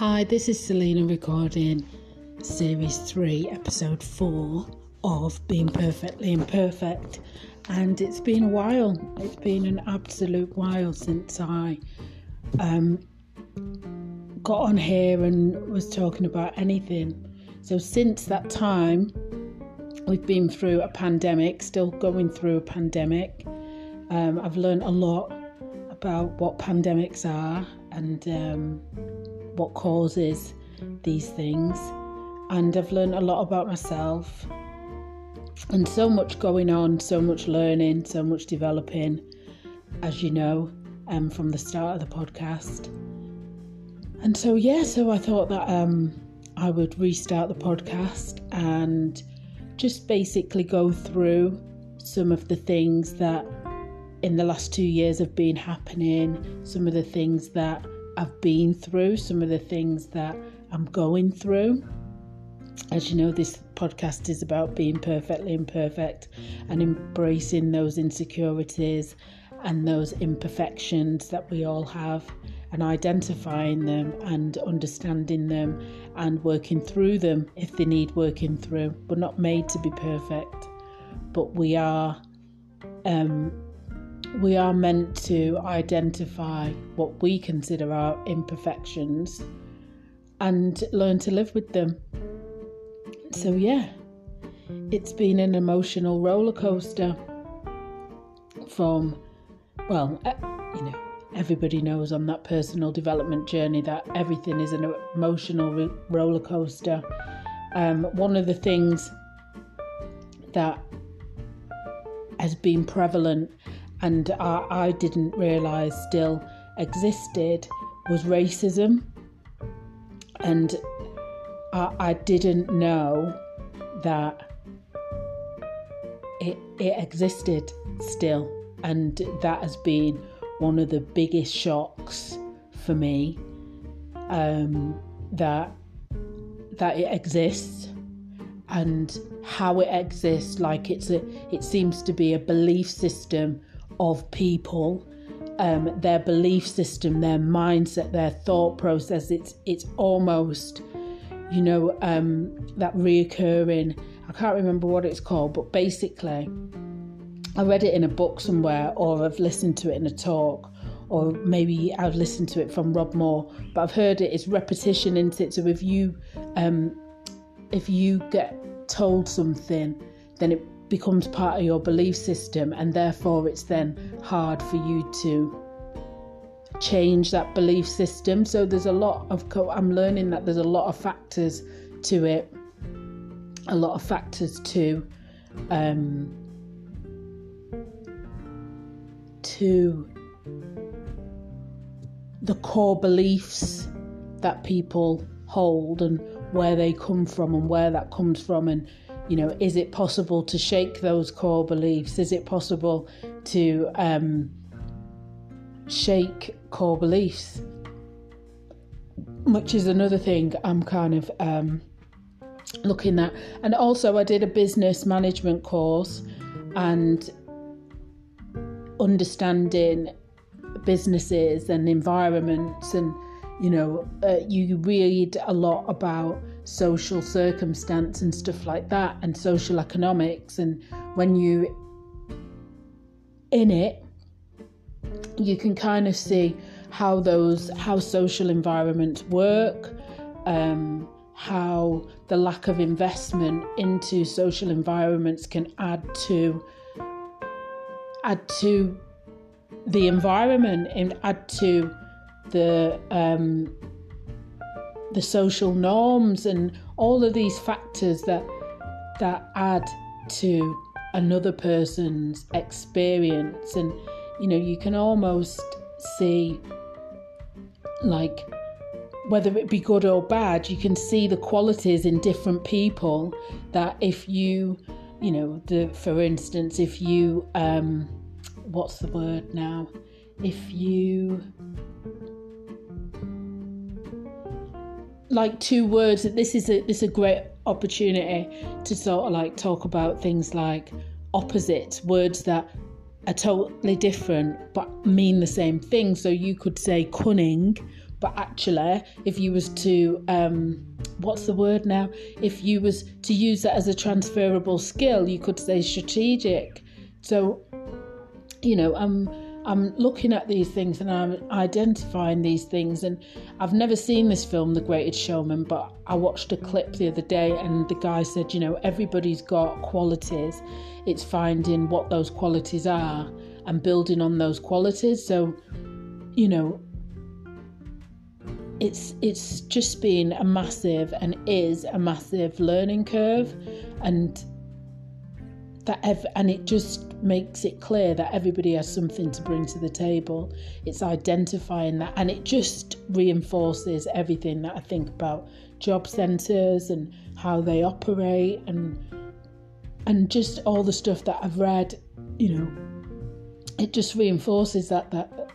Hi, this is Selena recording series 3, episode 4 of Being Perfectly Imperfect. And it's been a while, it's been an absolute while since I um, got on here and was talking about anything. So, since that time, we've been through a pandemic, still going through a pandemic. Um, I've learned a lot about what pandemics are and um, what causes these things. And I've learned a lot about myself and so much going on, so much learning, so much developing, as you know, um, from the start of the podcast. And so, yeah, so I thought that um, I would restart the podcast and just basically go through some of the things that in the last two years have been happening, some of the things that I've been through, some of the things that I'm going through. As you know, this podcast is about being perfectly imperfect and embracing those insecurities and those imperfections that we all have and identifying them and understanding them and working through them if they need working through. We're not made to be perfect, but we are um, we are meant to identify what we consider our imperfections and learn to live with them. So, yeah, it's been an emotional roller coaster from, well, you know, everybody knows on that personal development journey that everything is an emotional roller coaster. Um, one of the things that has been prevalent and I, I didn't realise still existed was racism. And I, I didn't know that it, it existed still. And that has been one of the biggest shocks for me um, that that it exists and how it exists like it's a it seems to be a belief system of people, um, their belief system, their mindset, their thought process. It's it's almost, you know, um, that reoccurring. I can't remember what it's called, but basically, I read it in a book somewhere, or I've listened to it in a talk, or maybe I've listened to it from Rob Moore. But I've heard it. It's repetition, isn't it? So if you um, if you get told something, then it becomes part of your belief system, and therefore it's then hard for you to change that belief system. So there's a lot of, I'm learning that there's a lot of factors to it, a lot of factors to, um, to the core beliefs that people hold and where they come from and where that comes from and you know, is it possible to shake those core beliefs? Is it possible to um, shake core beliefs? Which is another thing I'm kind of um, looking at. And also, I did a business management course and understanding businesses and environments and you know, uh, you read a lot about social circumstance and stuff like that, and social economics. And when you in it, you can kind of see how those how social environments work, um, how the lack of investment into social environments can add to add to the environment and add to the um, the social norms and all of these factors that that add to another person's experience. And you know you can almost see like whether it be good or bad you can see the qualities in different people that if you you know the for instance if you um what's the word now? If you like two words that this is a this is a great opportunity to sort of like talk about things like opposites words that are totally different but mean the same thing. So you could say cunning but actually if you was to um, what's the word now? If you was to use that as a transferable skill you could say strategic. So you know i'm i'm looking at these things and i'm identifying these things and i've never seen this film the greatest showman but i watched a clip the other day and the guy said you know everybody's got qualities. It's finding what those qualities are and building on those qualities. So you know it's it's just been a massive and is a massive learning curve and that ev- and it just makes it clear that everybody has something to bring to the table it's identifying that and it just reinforces everything that i think about job centres and how they operate and and just all the stuff that i've read you know it just reinforces that that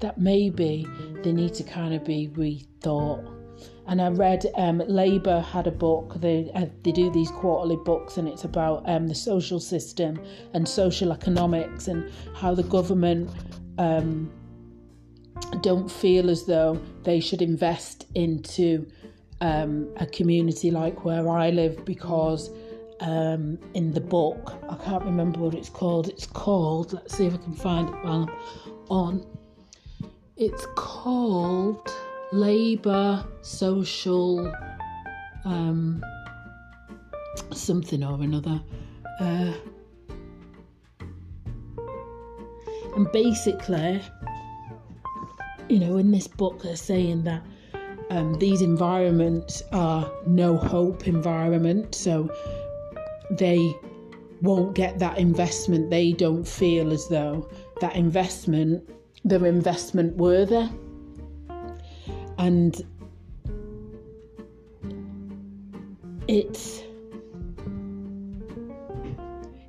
that maybe they need to kind of be rethought. And I read um, Labour had a book. They uh, they do these quarterly books, and it's about um, the social system and social economics and how the government um, don't feel as though they should invest into um, a community like where I live because um, in the book I can't remember what it's called. It's called. Let's see if I can find it while I'm on it's called Labour Social um, something or another. Uh, and basically, you know, in this book, they're saying that um, these environments are no hope environment, so they won't get that investment. They don't feel as though that investment they're investment worthy. And it's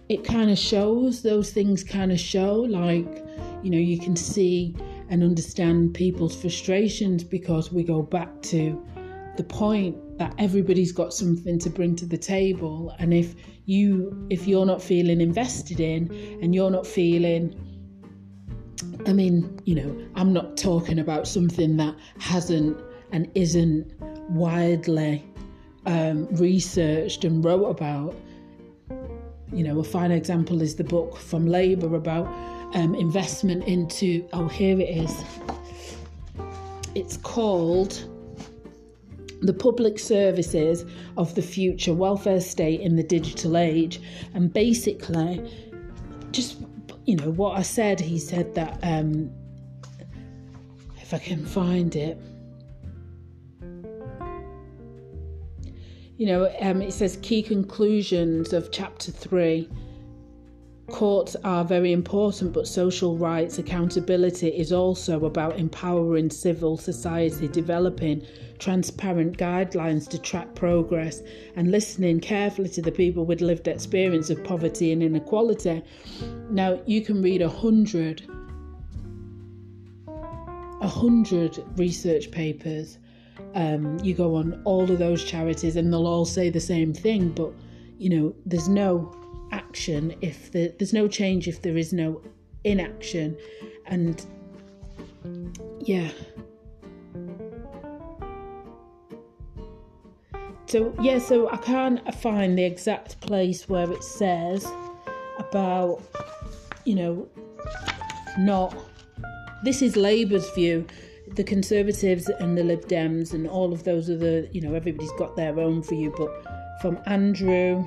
it kind of shows those things kind of show like you know you can see and understand people's frustrations because we go back to the point that everybody's got something to bring to the table. And if you if you're not feeling invested in and you're not feeling I mean, you know, I'm not talking about something that hasn't and isn't widely um, researched and wrote about. You know, a fine example is the book from Labour about um, investment into, oh, here it is. It's called The Public Services of the Future Welfare State in the Digital Age. And basically, just you know what I said. He said that um, if I can find it, you know, um, it says key conclusions of chapter three. Courts are very important, but social rights accountability is also about empowering civil society, developing transparent guidelines to track progress, and listening carefully to the people with lived experience of poverty and inequality. Now, you can read a hundred, a hundred research papers. Um, you go on all of those charities, and they'll all say the same thing, but you know, there's no action if the, there's no change if there is no inaction. And yeah. So yeah so i can't find the exact place where it says about you know not this is labour's view. The conservatives and the lib dems and all of those other you know everybody's got their own view but from andrew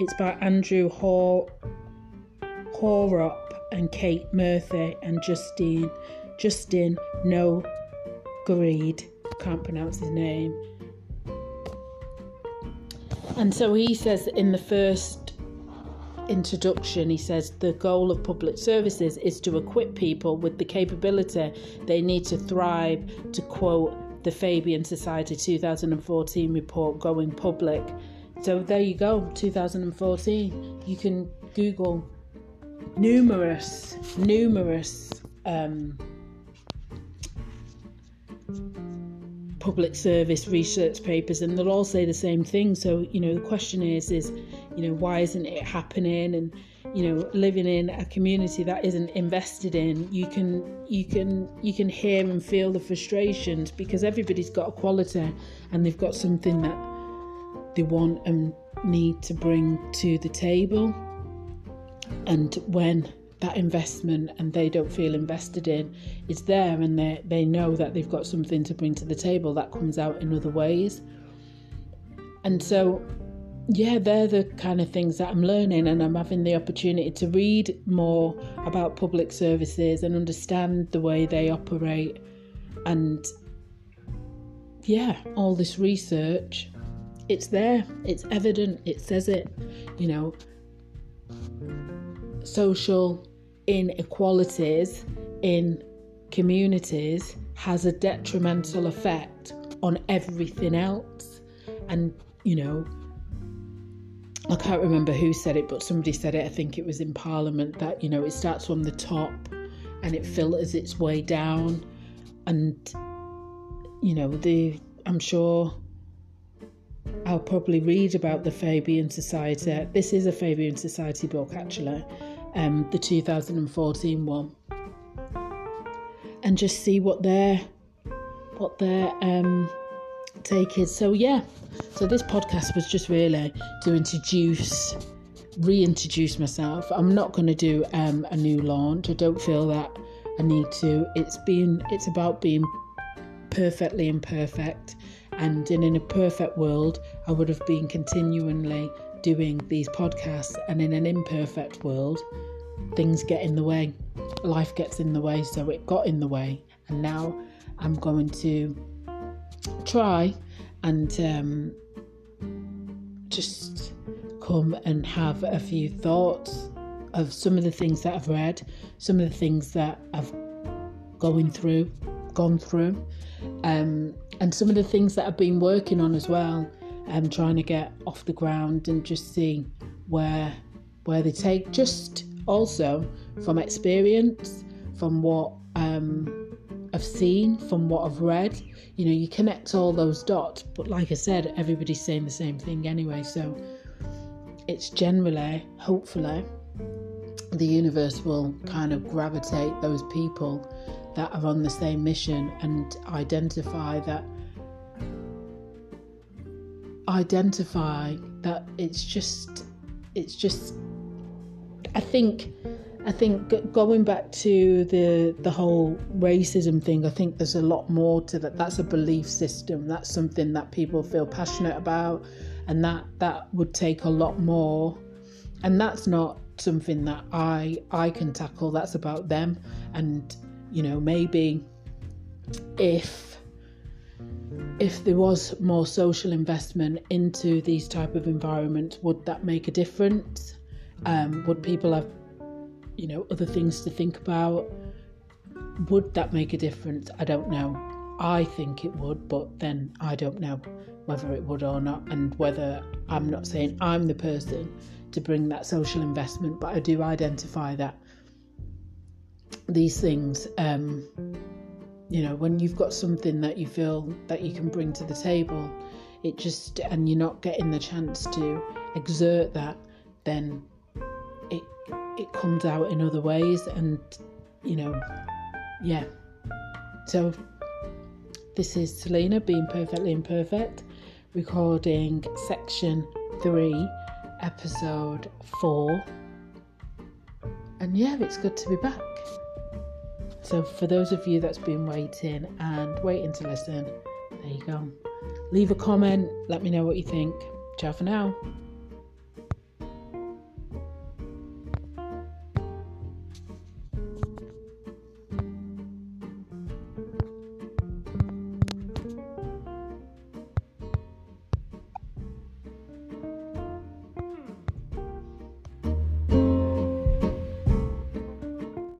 it's by Andrew Hor- Harrop and Kate Murphy and Justine Justin No Greed. Can't pronounce his name. And so he says in the first introduction, he says the goal of public services is to equip people with the capability they need to thrive, to quote the Fabian Society 2014 report, Going Public. So there you go, 2014. You can Google numerous, numerous um, public service research papers, and they'll all say the same thing. So you know, the question is, is you know, why isn't it happening? And you know living in a community that isn't invested in you can you can you can hear and feel the frustrations because everybody's got a quality and they've got something that they want um, and need to bring to the table and when that investment and they don't feel invested in is there and they they know that they've got something to bring to the table that comes out in other ways and so yeah, they're the kind of things that I'm learning, and I'm having the opportunity to read more about public services and understand the way they operate. And yeah, all this research, it's there, it's evident, it says it, you know, social inequalities in communities has a detrimental effect on everything else. And, you know, I can't remember who said it, but somebody said it. I think it was in Parliament that you know it starts from the top and it filters its way down, and you know the I'm sure I'll probably read about the Fabian Society. This is a Fabian Society book actually, um, the 2014 one, and just see what their what their um, take is. So yeah, so this podcast was just really to introduce, reintroduce myself. I'm not going to do um, a new launch. I don't feel that I need to. It's been it's about being perfectly imperfect, and in, in a perfect world, I would have been continually doing these podcasts. And in an imperfect world, things get in the way, life gets in the way. So it got in the way, and now I'm going to try and um, just come and have a few thoughts of some of the things that I've read, some of the things that I've going through, gone through, um, and some of the things that I've been working on as well. I'm um, trying to get off the ground and just see where where they take. Just also from experience, from what um, I've seen, from what I've read, you know, you connect all those dots. But like I said, everybody's saying the same thing anyway. So it's generally, hopefully, the universe will kind of gravitate those people that are on the same mission and identify that identify that it's just it's just I think I think going back to the the whole racism thing, I think there's a lot more to that. That's a belief system. That's something that people feel passionate about, and that that would take a lot more. And that's not something that I I can tackle. That's about them. And you know maybe if if there was more social investment into these type of environments, would that make a difference? Um, would people have you know, other things to think about. Would that make a difference? I don't know. I think it would, but then I don't know whether it would or not, and whether I'm not saying I'm the person to bring that social investment, but I do identify that these things, um, you know, when you've got something that you feel that you can bring to the table, it just, and you're not getting the chance to exert that, then it comes out in other ways and you know yeah. So this is selena being perfectly imperfect recording section 3 episode 4 and yeah it's good to be back so for those of you that's been waiting and waiting to listen there you go. Leave a comment let me know what you think. Ciao for now